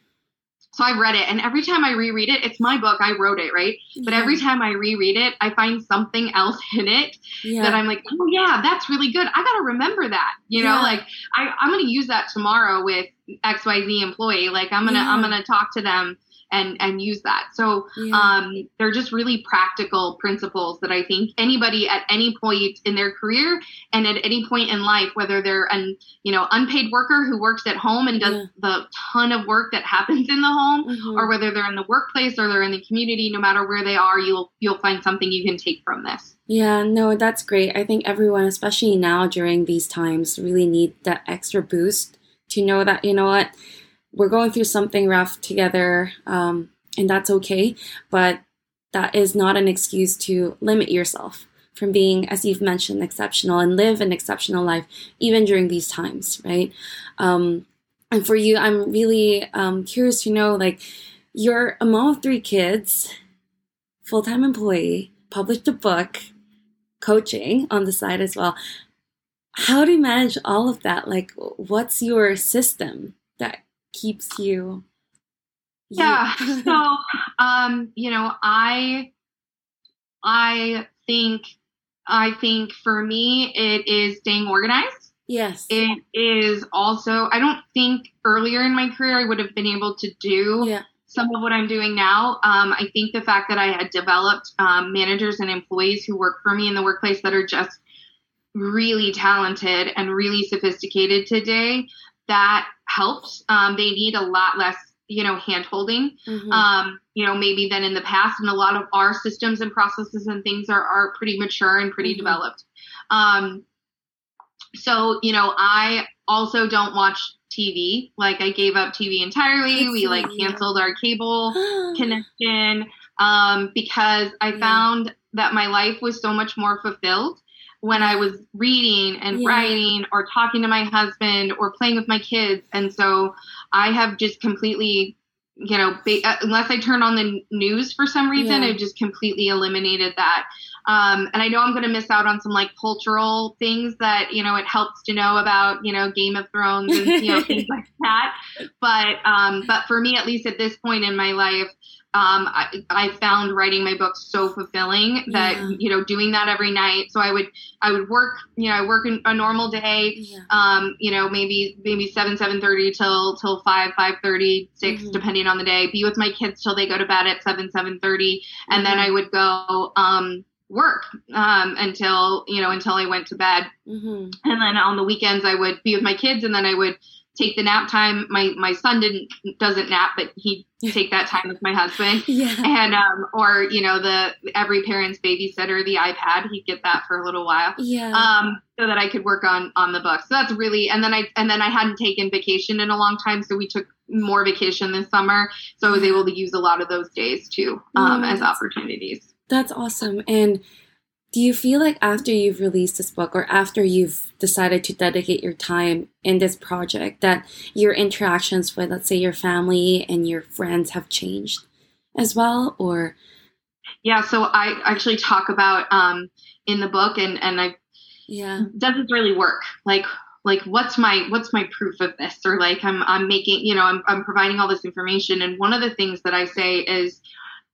So I read it, and every time I reread it, it's my book. I wrote it, right? But every time I reread it, I find something else in it yeah. that I'm like, oh yeah, that's really good. I got to remember that. You know, Yeah. like I, I'm going to use that tomorrow with X Y Z employee. Like I'm gonna I'm gonna talk to them and and use that. So yeah. um, they're just really practical principles that I think anybody at any point in their career and at any point in life, whether they're an you know unpaid worker who works at home and does Yeah. the ton of work that happens in the home, Mhm. or whether they're in the workplace or they're in the community, no matter where they are, you'll you'll find something you can take from this. Yeah, no, that's great. I think everyone, especially now during these times, really need that extra boost to know that, you know what, we're going through something rough together, um, and that's okay. But that is not an excuse to limit yourself from being, as you've mentioned, exceptional and live an exceptional life, even during these times, right? Um, and for you, I'm really um, curious to know like, you're a mom of three kids, full time employee, published a book coaching on the side as well. How do you manage all of that? Like, what's your system that keeps you? Yeah. so, um, you know, I, I think, I think for me, it is staying organized. yes. It is also, I don't think earlier in my career I would have been able to do yeah. some of what I'm doing now. Um, I think the fact that I had developed um, managers and employees who work for me in the workplace that are just really talented and really sophisticated today, that helps. Um, they need a lot less, you know, hand holding, Mhm. um, you know, maybe than in the past. And a lot of our systems and processes and things are, are pretty mature and pretty Mhm. developed. Um, so, you know, I also don't watch TV. Like I gave up TV entirely. We like canceled our cable connection um, because I Yeah. found that my life was so much more fulfilled when I was reading and Yeah. writing or talking to my husband or playing with my kids. And so I have just completely, you know, ba- uh, unless I turn on the news for some reason, Yeah. I've just completely eliminated that. Um, and I know I'm going to miss out on some like cultural things that, you know, it helps to know about, you know, Game of Thrones and, you know, things like that. But, um, but for me, at least at this point in my life, um, I, I found writing my book so fulfilling that Yeah. you know doing that every night. So I would I would work you know I work in a normal day. yeah. Um, you know maybe maybe seven seven thirty till till five five thirty six Mhm. depending on the day. Be with my kids till they go to bed at seven seven thirty, and then Mhm. I would go um, work um, until you know until I went to bed hmm and then on the weekends I would be with my kids and then I would take the nap time. My my son didn't doesn't nap but he'd take that time with my husband. Yeah. and um or you know the every parent's babysitter the ipad he'd get that for a little while. Yeah. um so that i could work on on the book so that's really and then i and then i hadn't taken vacation in a long time so we took more vacation this summer. So i was able to use a lot of those days too um as opportunities. That's awesome. And do you feel like after you've released this book or after you've decided to dedicate your time in this project that your interactions with let's say your family and your friends have changed as well or? Yeah so i actually talk about um in the book and and i yeah. does this really work? Like like what's my what's my proof of this? Or like i'm i'm making you know i'm, I'm providing all this information and one of the things that i say is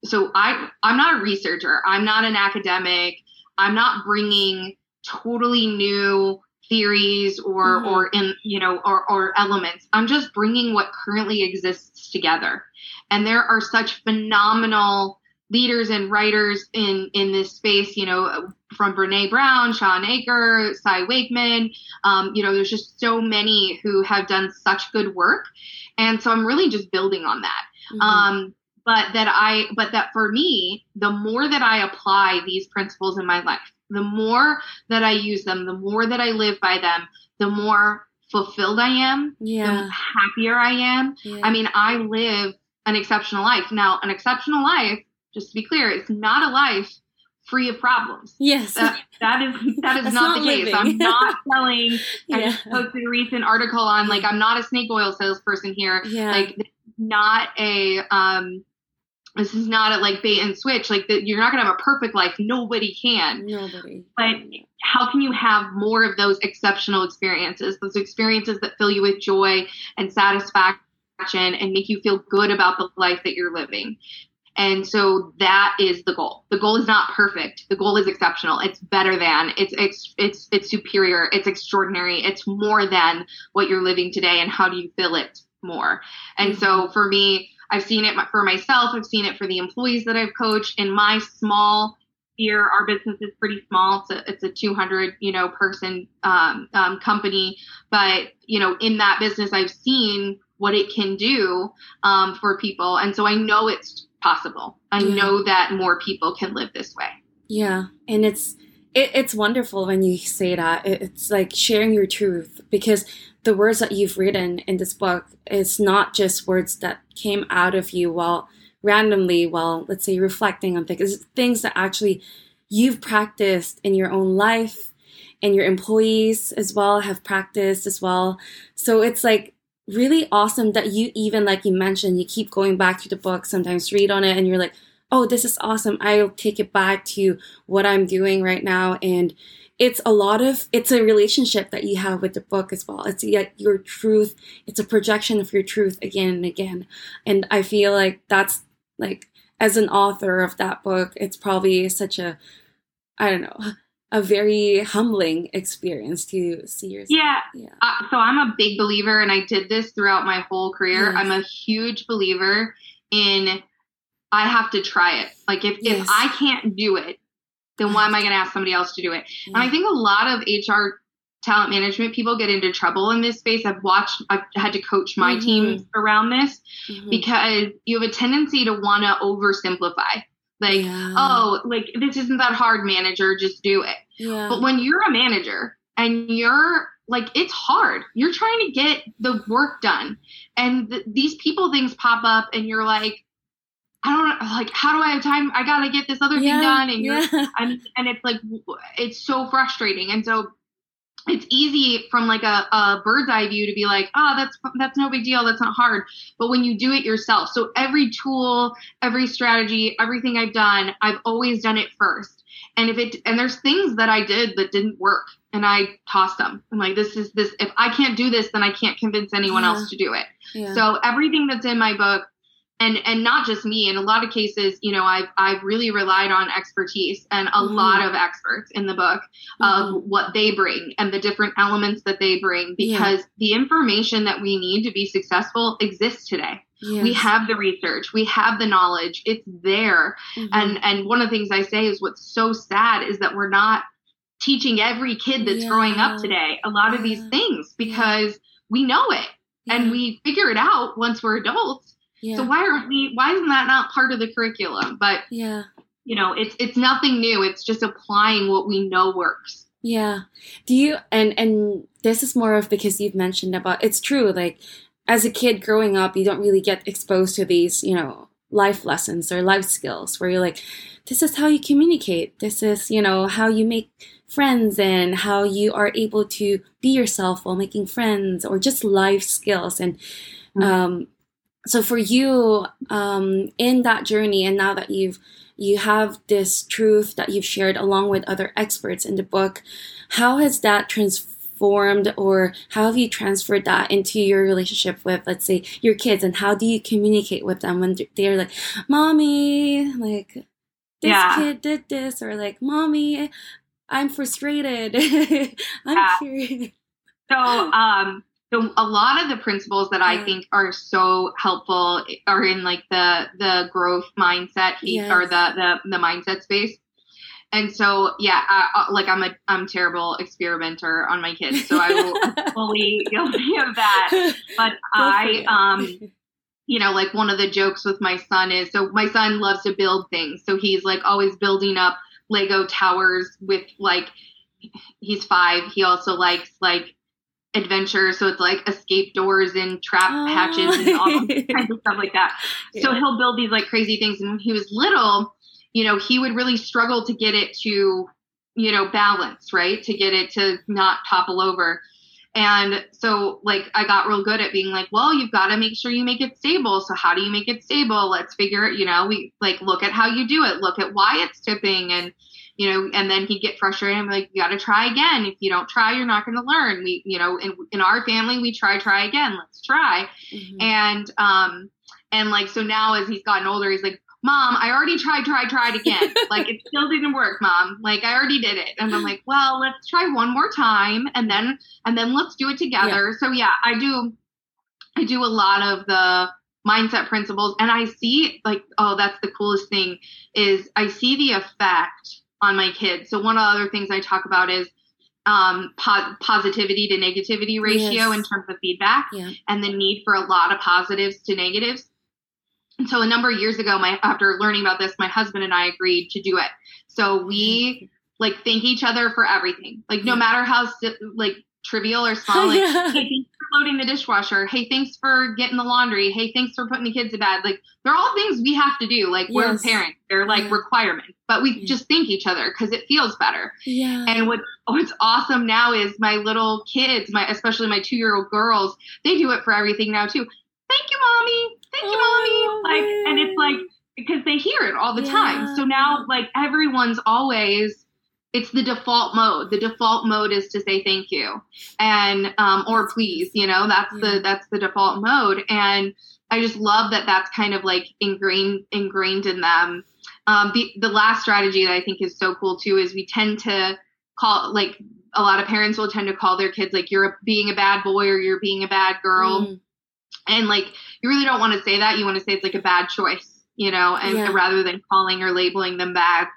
so i i'm not a researcher. I'm not an academic i'm not bringing totally new theories or Mhm. or in you know or or elements i'm just bringing what currently exists together and there are such phenomenal leaders and writers in in this space you know from Brene Brown, Shawn Achor, Cy Wakeman. Um, you know, there's just so many who have done such good work, and so I'm really just building on that. Mhm. Um, but that I, but that for me, the more that I apply these principles in my life, the more that I use them, the more that I live by them, the more fulfilled I am, yeah. the happier I am. yeah. I mean, I live an exceptional life. Now, an exceptional life, just to be clear, it's not a life free of problems yes. that, that is that is not, not the case. I'm not selling. I yeah. just posted a recent article on like I'm not a snake oil salesperson here. yeah. Like not a um, this is not a like bait and switch. Like that you're not gonna have a perfect life. Nobody can. Nobody. But how can you have more of those exceptional experiences? Those experiences that fill you with joy and satisfaction and make you feel good about the life that you're living. And so that is the goal. The goal is not perfect. The goal is exceptional. It's better than. It's it's it's it's superior. It's extraordinary. It's more than what you're living today. And how do you feel it more? And so mm-hmm. for me, I've seen it for myself. I've seen it for the employees that I've coached in my small sphere. Our business is pretty small. It's a, it's a 200 you know person um, um, company, but you know in that business, I've seen what it can do um, for people, and so I know it's possible. I yeah. know that more people can live this way. Yeah, and it's it, it's wonderful when you say that. It's like sharing your truth because the words that you've written in this book is not just words that came out of you while randomly while let's say reflecting on things. It's things that actually you've practiced in your own life and your employees as well have practiced as well. So it's like really awesome that you even like you mentioned you keep going back to the book sometimes read on it and you're like oh this is awesome i'll take it back to what i'm doing right now and it's a lot of it's a relationship that you have with the book as well it's yet your truth it's a projection of your truth again and again and i feel like that's like as an author of that book it's probably such a i don't know a very humbling experience to see yourself. Yeah. yeah. Uh, so I'm a big believer, and I did this throughout my whole career. Yes. I'm a huge believer in I have to try it. Like if, yes. if I can't do it, then why am I going to ask somebody else to do it? And I think a lot of HR talent management people get into trouble in this space. I've watched, I've had to coach my mm-hmm. teams around this mm-hmm. because you have a tendency to want to oversimplify. Like, yeah. oh, like this isn't that hard, manager, just do it. Yeah. But when you're a manager and you're like, it's hard. You're trying to get the work done. And th- these people things pop up and you're like, I don't like how do I have time? I gotta get this other yeah, thing done, and yeah. and and it's like it's so frustrating. And so it's easy from like a, a, bird's eye view to be like, oh, that's that's no big deal, that's not hard. But when you do it yourself, so every tool, every strategy, everything I've done, I've always done it first. And if it and there's things that I did that didn't work, and I tossed them. I'm like, this is this. If I can't do this, then I can't convince anyone yeah. else to do it. So everything that's in my book and and not just me in a lot of cases you know i've i've really relied on expertise and a mm-hmm. lot of experts in the book mm-hmm. of what they bring and the different elements that they bring because yeah. the information that we need to be successful exists today yes. we have the research we have the knowledge it's there mm-hmm. and and one of the things i say is what's so sad is that we're not teaching every kid that's yeah. growing up today a lot yeah. of these things because we know it and we figure it out once we're adults yeah. So why aren't we? Why isn't that not part of the curriculum? But yeah, you know, it's it's nothing new. It's just applying what we know works. Yeah. Do you and and this is more of because you've mentioned about it's true. Like as a kid growing up, you don't really get exposed to these, you know, life lessons or life skills where you're like, this is how you communicate. This is, you know, how you make friends and how you are able to be yourself while making friends or just life skills and mm-hmm. um so for you um, in that journey and now that you've you have this truth that you've shared along with other experts in the book how has that transformed or how have you transferred that into your relationship with let's say your kids and how do you communicate with them when they're like mommy like this yeah. kid did this or like mommy i'm frustrated i'm yeah. curious so um so a lot of the principles that I think are so helpful are in like the the growth mindset yes. or the, the the mindset space. And so yeah, I, like I'm a I'm terrible experimenter on my kids, so I will fully guilty of that. But I um you know like one of the jokes with my son is so my son loves to build things, so he's like always building up Lego towers with like he's five. He also likes like adventure. So it's like escape doors and trap oh. hatches and all kinds of stuff like that. Yeah. So he'll build these like crazy things. And when he was little, you know, he would really struggle to get it to, you know, balance, right? To get it to not topple over. And so, like, I got real good at being like, well, you've got to make sure you make it stable. So, how do you make it stable? Let's figure it, you know, we like look at how you do it, look at why it's tipping. And, you know, and then he'd get frustrated and be like, you got to try again. If you don't try, you're not going to learn. We, you know, in, in our family, we try, try again. Let's try. Mm-hmm. And, um, and like, so now as he's gotten older, he's like, Mom, I already tried, tried, tried again. like it still didn't work, Mom. Like I already did it. And I'm like, well, let's try one more time and then and then let's do it together. Yeah. So yeah, I do I do a lot of the mindset principles and I see like, oh, that's the coolest thing is I see the effect on my kids. So one of the other things I talk about is um, po- positivity to negativity ratio yes. in terms of feedback yeah. and the need for a lot of positives to negatives and so a number of years ago, my after learning about this, my husband and I agreed to do it. So we like thank each other for everything. Like no matter how like trivial or small, like yeah. hey, thanks for loading the dishwasher. Hey, thanks for getting the laundry. Hey, thanks for putting the kids to bed. Like they're all things we have to do. Like yes. we're parents. They're like yeah. requirements. But we yeah. just thank each other because it feels better. Yeah. And what what's awesome now is my little kids, my especially my two year old girls, they do it for everything now too. Thank you, mommy thank you, mommy. Like, and it's like because they hear it all the yeah. time. So now, like, everyone's always it's the default mode. The default mode is to say thank you and um, or please. You know, that's yeah. the that's the default mode, and I just love that that's kind of like ingrained ingrained in them. Um, the, the last strategy that I think is so cool too is we tend to call like a lot of parents will tend to call their kids like you're being a bad boy or you're being a bad girl. Mm. And like, you really don't want to say that. You want to say it's like a bad choice, you know, and yeah. rather than calling or labeling them bad.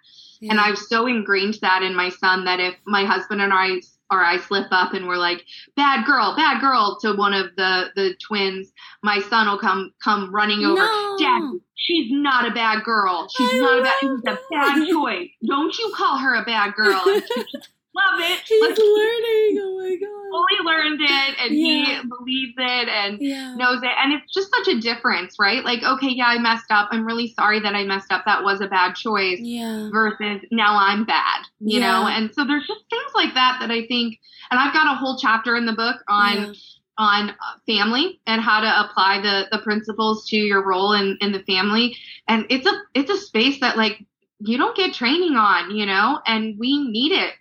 Yeah. And I've so ingrained that in my son that if my husband and I or I slip up and we're like, bad girl, bad girl to one of the the twins, my son will come come running over. No. Dad, she's not a bad girl. She's I not a bad she's a bad choice. Don't you call her a bad girl. love it. He's Let's learning. Oh my god. Fully learned it and yeah. he believes it and yeah. knows it. And it's just such a difference, right? Like, okay, yeah, I messed up. I'm really sorry that I messed up. That was a bad choice. Yeah. Versus now I'm bad, you know? And so there's just things like that that I think, and I've got a whole chapter in the book on on uh, family and how to apply the the principles to your role in in the family and it's a it's a space that like you don't get training on you know and we need it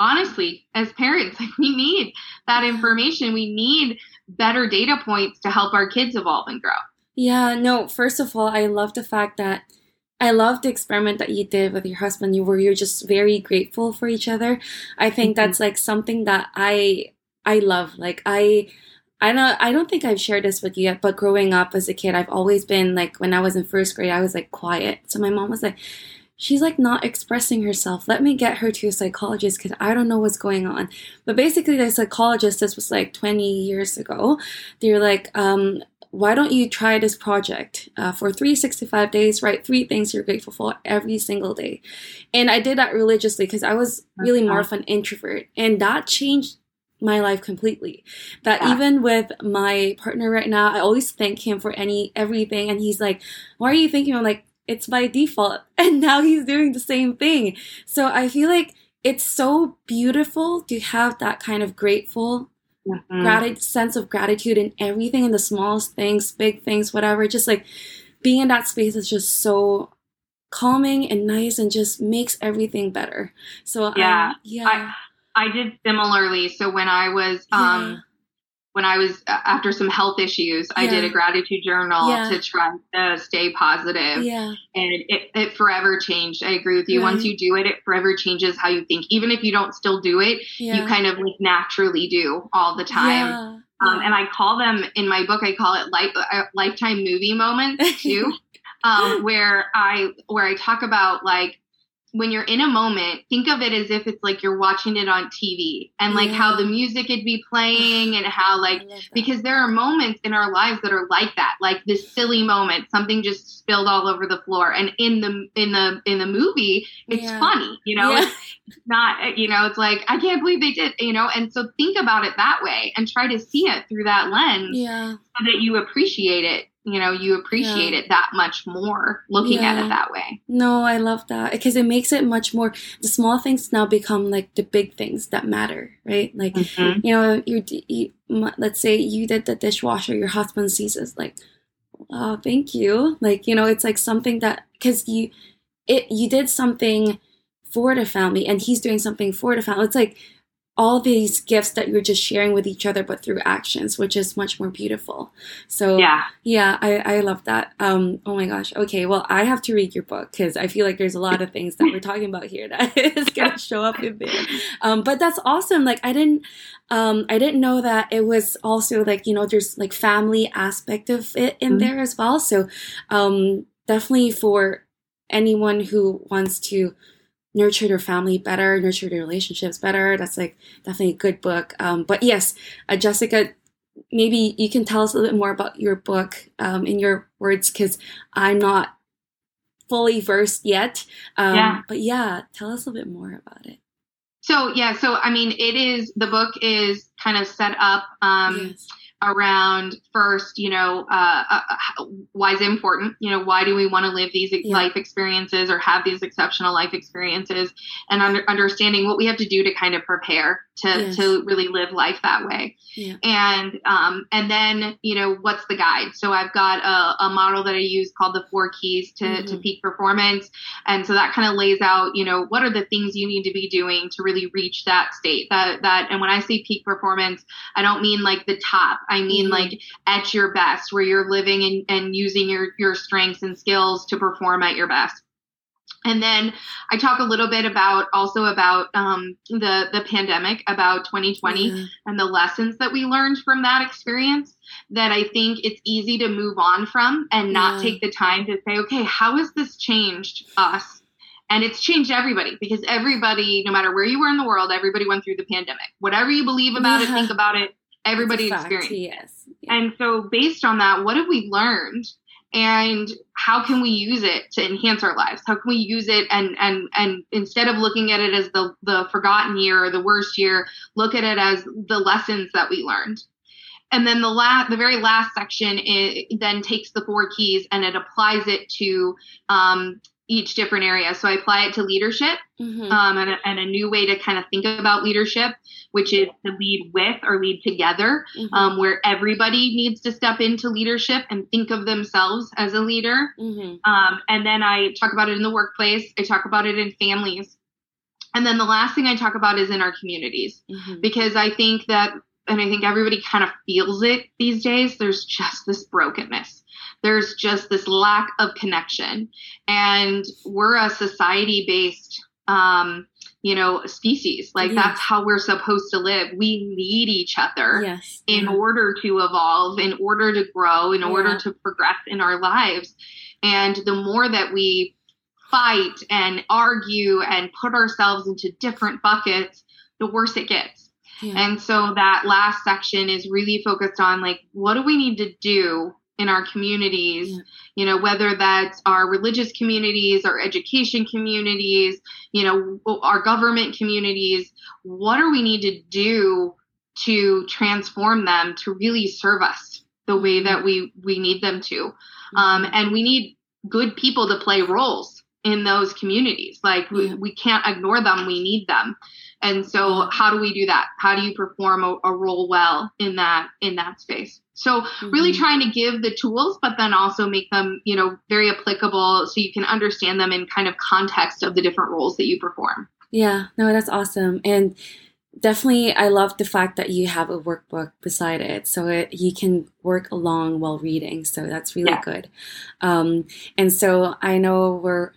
honestly, as parents, like we need that information. We need better data points to help our kids evolve and grow. Yeah, no, first of all, I love the fact that I love the experiment that you did with your husband, you where you're just very grateful for each other. I think mm-hmm. that's like something that I I love. Like I I don't I don't think I've shared this with you yet, but growing up as a kid, I've always been like when I was in first grade, I was like quiet. So my mom was like, she's like not expressing herself. Let me get her to a psychologist because I don't know what's going on. But basically, the psychologist, this was like 20 years ago, they're like, um, why don't you try this project uh, for 365 days write three things you're grateful for every single day and i did that religiously because i was really more of an introvert and that changed my life completely that yeah. even with my partner right now i always thank him for any everything and he's like why are you thinking i'm like it's by default. And now he's doing the same thing. So I feel like it's so beautiful to have that kind of grateful mm-hmm. gratitude sense of gratitude in everything in the smallest things, big things, whatever. Just like being in that space is just so calming and nice and just makes everything better. So yeah, um, yeah. I, I did similarly. So when I was um yeah when I was after some health issues, yeah. I did a gratitude journal yeah. to try to stay positive. Yeah. And it, it forever changed. I agree with you. Right. Once you do it, it forever changes how you think. Even if you don't still do it, yeah. you kind of like naturally do all the time. Um, and I call them in my book, I call it life, uh, lifetime movie moments too, um, where I, where I talk about like, when you're in a moment, think of it as if it's like you're watching it on TV and like yeah. how the music would be playing and how like because there are moments in our lives that are like that, like this silly moment, something just spilled all over the floor. And in the in the in the movie, it's yeah. funny, you know, yeah. it's not you know, it's like I can't believe they did, you know, and so think about it that way and try to see it through that lens yeah. so that you appreciate it you know you appreciate yeah. it that much more looking yeah. at it that way no i love that because it makes it much more the small things now become like the big things that matter right like mm-hmm. you know you, you let's say you did the dishwasher your husband sees it like oh thank you like you know it's like something that because you it you did something for the family and he's doing something for the family it's like all these gifts that you're just sharing with each other but through actions which is much more beautiful. So yeah. yeah i, I love that. Um oh my gosh. Okay well i have to read your book because i feel like there's a lot of things that we're talking about here that is gonna show up in there. Um but that's awesome. Like i didn't um i didn't know that it was also like you know there's like family aspect of it in mm-hmm. there as well. So um definitely for anyone who wants to nurture their family better, nurture their relationships better. That's like definitely a good book. Um, but yes, uh, Jessica, maybe you can tell us a little bit more about your book um, in your words because I'm not fully versed yet. Um, yeah. But yeah, tell us a little bit more about it. So yeah, so I mean, it is the book is kind of set up. Um, yes around first, you know, uh, uh, why is it important? You know, why do we want to live these yeah. life experiences or have these exceptional life experiences, and under, understanding what we have to do to kind of prepare to yes. to really live life that way. Yeah. And um, and then you know, what's the guide? So I've got a, a model that I use called the four keys to mm-hmm. to peak performance, and so that kind of lays out, you know, what are the things you need to be doing to really reach that state. That that, and when I say peak performance, I don't mean like the top. I mean mm-hmm. like at your best, where you're living and, and using your, your strengths and skills to perform at your best. And then I talk a little bit about also about um, the the pandemic, about 2020, mm-hmm. and the lessons that we learned from that experience. That I think it's easy to move on from and not yeah. take the time to say, okay, how has this changed us? And it's changed everybody because everybody, no matter where you were in the world, everybody went through the pandemic. Whatever you believe about yeah. it, think about it, everybody experienced. Yes. Yeah. And so, based on that, what have we learned? And how can we use it to enhance our lives? How can we use it and and and instead of looking at it as the the forgotten year or the worst year, look at it as the lessons that we learned. And then the last, the very last section, it then takes the four keys and it applies it to um, each different area. So I apply it to leadership mm-hmm. um, and, a, and, a, new way to kind of think about leadership, which is to lead with or lead together, mm-hmm. um, where everybody needs to step into leadership and think of themselves as a leader. Mm-hmm. Um, and then I talk about it in the workplace, I talk about it in families. And then the last thing I talk about is in our communities, mm-hmm. because I think that, and I think everybody kind of feels it these days, there's just this brokenness there's just this lack of connection. And we're a society based, um, you know, species. Like yes. that's how we're supposed to live. We need each other yes. in yeah. order to evolve, in order to grow, in yeah. order to progress in our lives. And the more that we fight and argue and put ourselves into different buckets, the worse it gets. Yeah. And so that last section is really focused on like, what do we need to do in our communities, yeah. you know, whether that's our religious communities, our education communities, you know, our government communities, what do we need to do to transform them to really serve us the way mm-hmm. that we we need them to? Mm-hmm. Um, and we need good people to play roles in those communities. Like we, we can't ignore them. We need them. And so how do we do that? How do you perform a, a role well in that in that space? So mm-hmm. really trying to give the tools, but then also make them, you know, very applicable so you can understand them in kind of context of the different roles that you perform. Yeah, no, that's awesome. And definitely I love the fact that you have a workbook beside it so it, you can work along while reading. So that's really yeah. good. Um, and so I know we're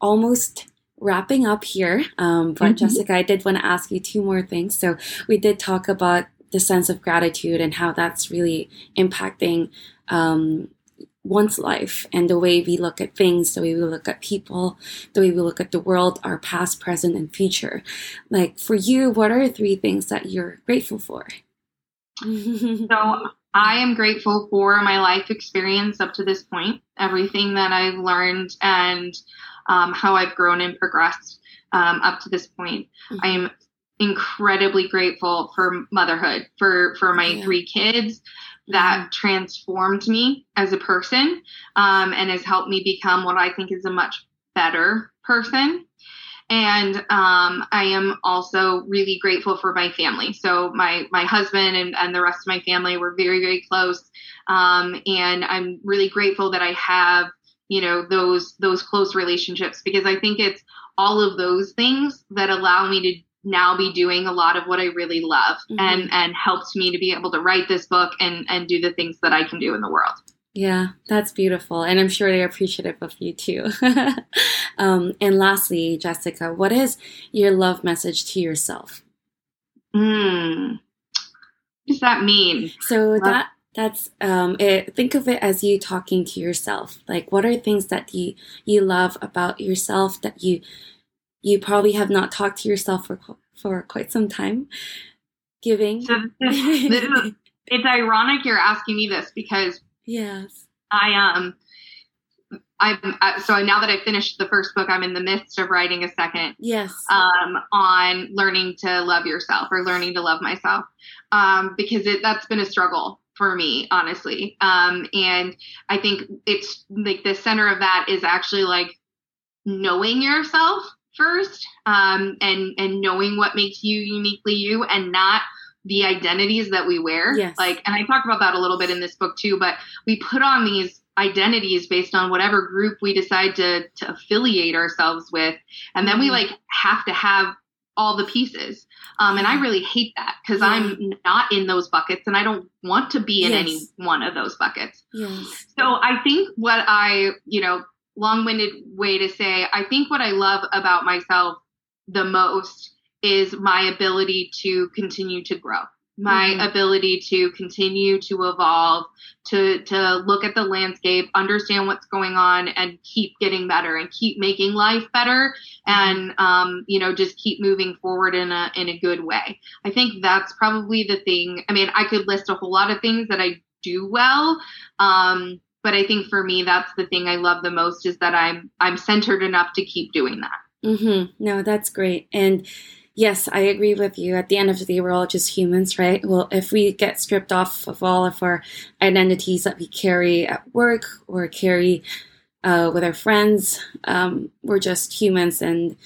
almost wrapping up here. Um, but mm-hmm. Jessica, I did want to ask you two more things. So we did talk about the sense of gratitude and how that's really impacting um, one's life and the way we look at things, the way we look at people, the way we look at the world, our past, present, and future. Like for you, what are three things that you're grateful for? so I am grateful for my life experience up to this point, everything that I've learned and um, how I've grown and progressed um, up to this point. Mm-hmm. I am incredibly grateful for motherhood, for for my yeah. three kids, that mm-hmm. transformed me as a person um, and has helped me become what I think is a much better person. And um, I am also really grateful for my family. So my my husband and, and the rest of my family were very very close, um, and I'm really grateful that I have you know those those close relationships because I think it's all of those things that allow me to now be doing a lot of what I really love mm-hmm. and and helped me to be able to write this book and and do the things that I can do in the world. Yeah, that's beautiful. And I'm sure they're appreciative of you too. um, and lastly, Jessica, what is your love message to yourself? Hmm. What does that mean? So love- that that's um, it, think of it as you talking to yourself. Like, what are things that you you love about yourself that you you probably have not talked to yourself for for quite some time. Giving. So this is, this is, it's ironic you're asking me this because yes, I um. I'm uh, so now that I finished the first book, I'm in the midst of writing a second. Yes. Um, on learning to love yourself or learning to love myself, um, because it that's been a struggle for me, honestly. Um, and I think it's like the center of that is actually like knowing yourself first um, and and knowing what makes you uniquely you and not the identities that we wear yes. like and i talk about that a little bit in this book too but we put on these identities based on whatever group we decide to to affiliate ourselves with and then mm-hmm. we like have to have all the pieces um, and i really hate that because yeah. i'm not in those buckets and i don't want to be in yes. any one of those buckets yes. so i think what i you know long-winded way to say I think what I love about myself the most is my ability to continue to grow my mm-hmm. ability to continue to evolve to to look at the landscape understand what's going on and keep getting better and keep making life better and um, you know just keep moving forward in a in a good way i think that's probably the thing i mean i could list a whole lot of things that i do well um, but I think for me that's the thing I love the most is that I'm I'm centered enough to keep doing that. Mm-hmm. No, that's great. And yes, I agree with you. At the end of the day, we're all just humans, right? Well, if we get stripped off of all of our identities that we carry at work or carry uh, with our friends, um, we're just humans and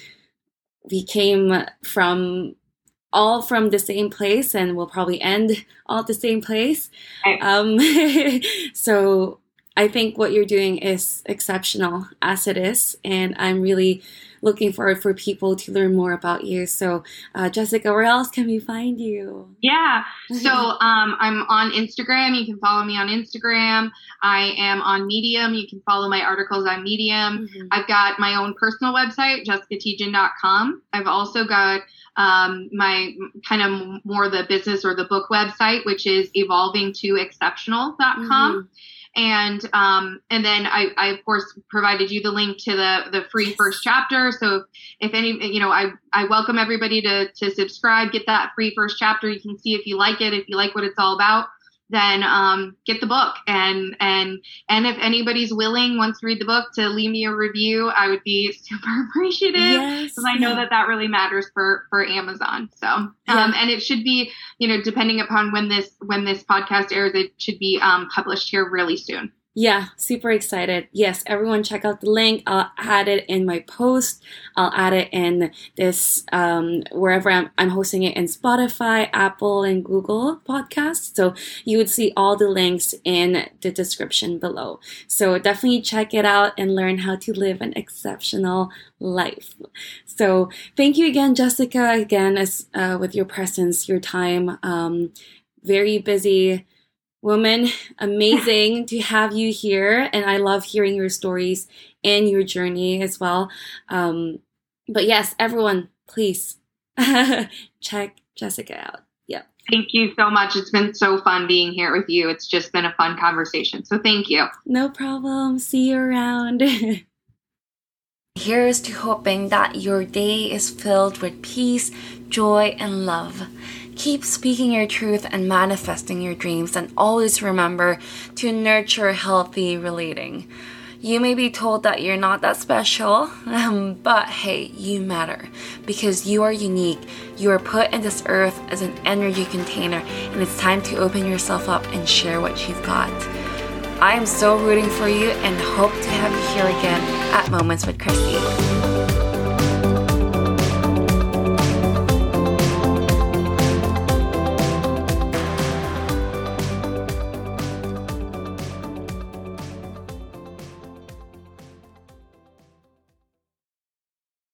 we came from all from the same place and we'll probably end all at the same place. Um, so I think what you're doing is exceptional as it is, and I'm really looking forward for people to learn more about you. So, uh, Jessica, where else can we find you? Yeah, so um, I'm on Instagram. You can follow me on Instagram. I am on Medium. You can follow my articles on Medium. Mm-hmm. I've got my own personal website, jessicatjan.com. I've also got um, my kind of more the business or the book website, which is evolvingtoexceptional.com. Mm-hmm and um, and then I, I of course provided you the link to the the free first chapter. So if any, you know, I I welcome everybody to to subscribe, get that free first chapter. You can see if you like it, if you like what it's all about then um, get the book and and and if anybody's willing once to read the book to leave me a review i would be super appreciative because yes. i know that that really matters for for amazon so um, yeah. and it should be you know depending upon when this when this podcast airs it should be um, published here really soon yeah, super excited. Yes, everyone check out the link. I'll add it in my post. I'll add it in this um, wherever I'm, I'm hosting it in Spotify, Apple, and Google podcasts. So you would see all the links in the description below. So definitely check it out and learn how to live an exceptional life. So thank you again, Jessica, again as uh, with your presence, your time. Um, very busy woman. Amazing to have you here. And I love hearing your stories and your journey as well. Um, but yes, everyone, please check Jessica out. Yep. Thank you so much. It's been so fun being here with you. It's just been a fun conversation. So thank you. No problem. See you around. Here's to hoping that your day is filled with peace, joy, and love. Keep speaking your truth and manifesting your dreams, and always remember to nurture healthy relating. You may be told that you're not that special, um, but hey, you matter because you are unique. You are put in this earth as an energy container, and it's time to open yourself up and share what you've got. I am so rooting for you and hope to have you here again at Moments with Chrissy.